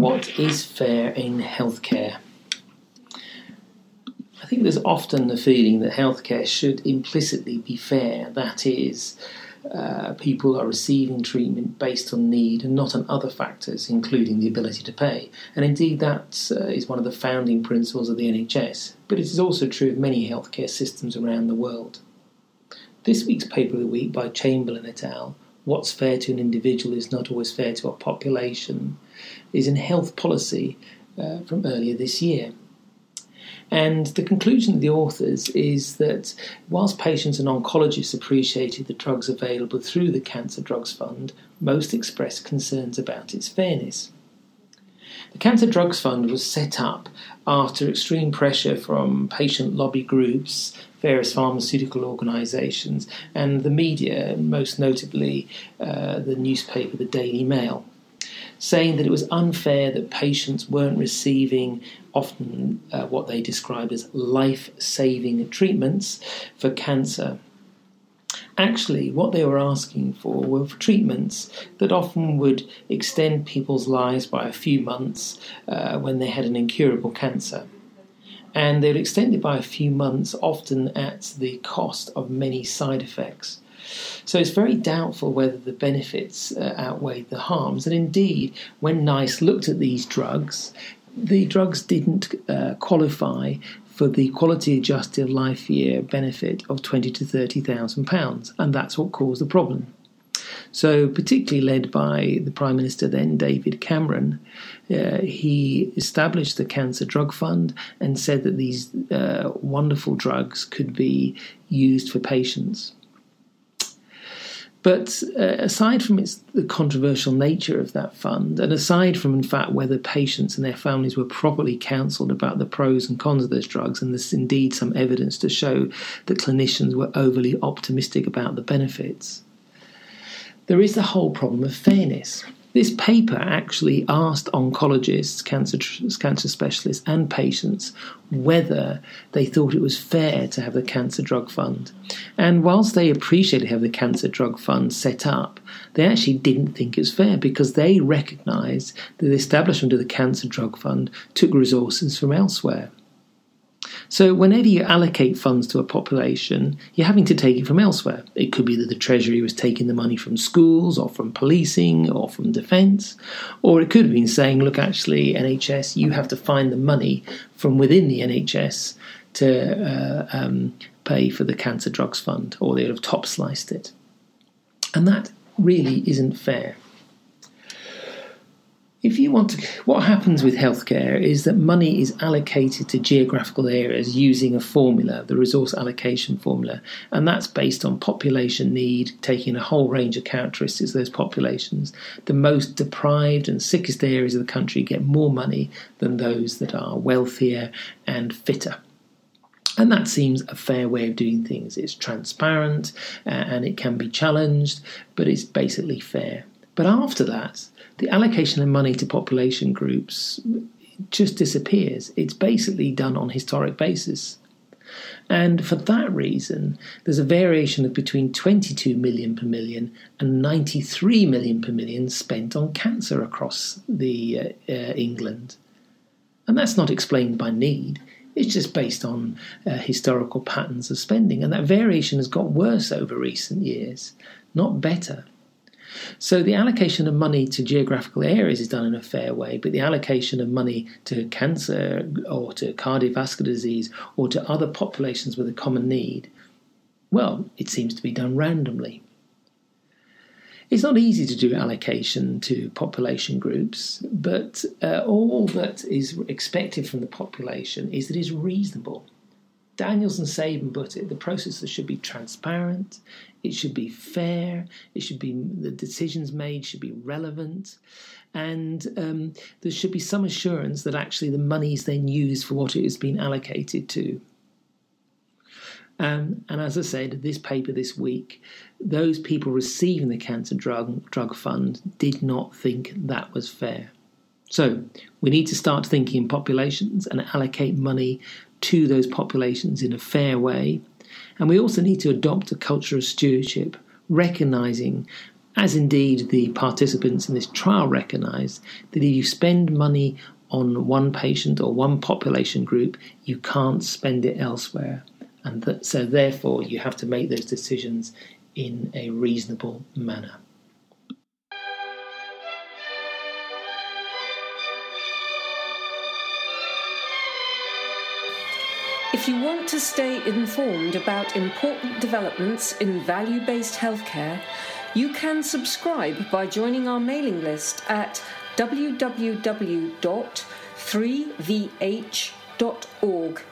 What is fair in healthcare? I think there's often the feeling that healthcare should implicitly be fair. That is, uh, people are receiving treatment based on need and not on other factors, including the ability to pay. And indeed, that uh, is one of the founding principles of the NHS. But it is also true of many healthcare systems around the world. This week's paper of the week by Chamberlain et al. What's fair to an individual is not always fair to a population is in health policy uh, from earlier this year. And the conclusion of the authors is that whilst patients and oncologists appreciated the drugs available through the Cancer Drugs Fund, most expressed concerns about its fairness. The Cancer Drugs Fund was set up after extreme pressure from patient lobby groups, various pharmaceutical organisations, and the media, most notably uh, the newspaper The Daily Mail saying that it was unfair that patients weren't receiving often uh, what they described as life saving treatments for cancer. Actually, what they were asking for were treatments that often would extend people's lives by a few months uh, when they had an incurable cancer. And they would extend it by a few months, often at the cost of many side effects. So it's very doubtful whether the benefits uh, outweighed the harms. And indeed, when NICE looked at these drugs, the drugs didn't uh, qualify for the quality adjusted life year benefit of twenty to thirty thousand pounds, and that's what caused the problem. So, particularly led by the Prime Minister then, David Cameron, uh, he established the Cancer Drug Fund and said that these uh, wonderful drugs could be used for patients. But uh, aside from its, the controversial nature of that fund, and aside from, in fact, whether patients and their families were properly counselled about the pros and cons of those drugs, and there's indeed some evidence to show that clinicians were overly optimistic about the benefits, there is the whole problem of fairness. This paper actually asked oncologists, cancer, cancer specialists, and patients whether they thought it was fair to have the Cancer Drug Fund. And whilst they appreciated having the Cancer Drug Fund set up, they actually didn't think it was fair because they recognised that the establishment of the Cancer Drug Fund took resources from elsewhere. So, whenever you allocate funds to a population, you're having to take it from elsewhere. It could be that the Treasury was taking the money from schools or from policing or from defence, or it could have been saying, look, actually, NHS, you have to find the money from within the NHS to uh, um, pay for the Cancer Drugs Fund, or they would have top sliced it. And that really isn't fair. If you want to, what happens with healthcare is that money is allocated to geographical areas using a formula, the resource allocation formula, and that's based on population need, taking a whole range of characteristics of those populations. The most deprived and sickest areas of the country get more money than those that are wealthier and fitter. And that seems a fair way of doing things. It's transparent uh, and it can be challenged, but it's basically fair. But after that, the allocation of money to population groups just disappears. It's basically done on historic basis. And for that reason, there's a variation of between 22 million per million and 93 million per million spent on cancer across the uh, uh, England. And that's not explained by need. It's just based on uh, historical patterns of spending. And that variation has got worse over recent years, not better. So the allocation of money to geographical areas is done in a fair way, but the allocation of money to cancer or to cardiovascular disease or to other populations with a common need, well, it seems to be done randomly. It's not easy to do allocation to population groups, but uh, all that is expected from the population is that it's reasonable Daniels and Sabin put it, the process should be transparent, it should be fair, it should be the decisions made should be relevant, and um, there should be some assurance that actually the money is then used for what it has been allocated to. Um, and as I said, this paper this week, those people receiving the cancer drug drug fund did not think that was fair. So we need to start thinking in populations and allocate money to those populations in a fair way. And we also need to adopt a culture of stewardship, recognizing, as indeed the participants in this trial recognize, that if you spend money on one patient or one population group, you can't spend it elsewhere. And that, so, therefore, you have to make those decisions in a reasonable manner. If you want to stay informed about important developments in value based healthcare, you can subscribe by joining our mailing list at www.3vh.org.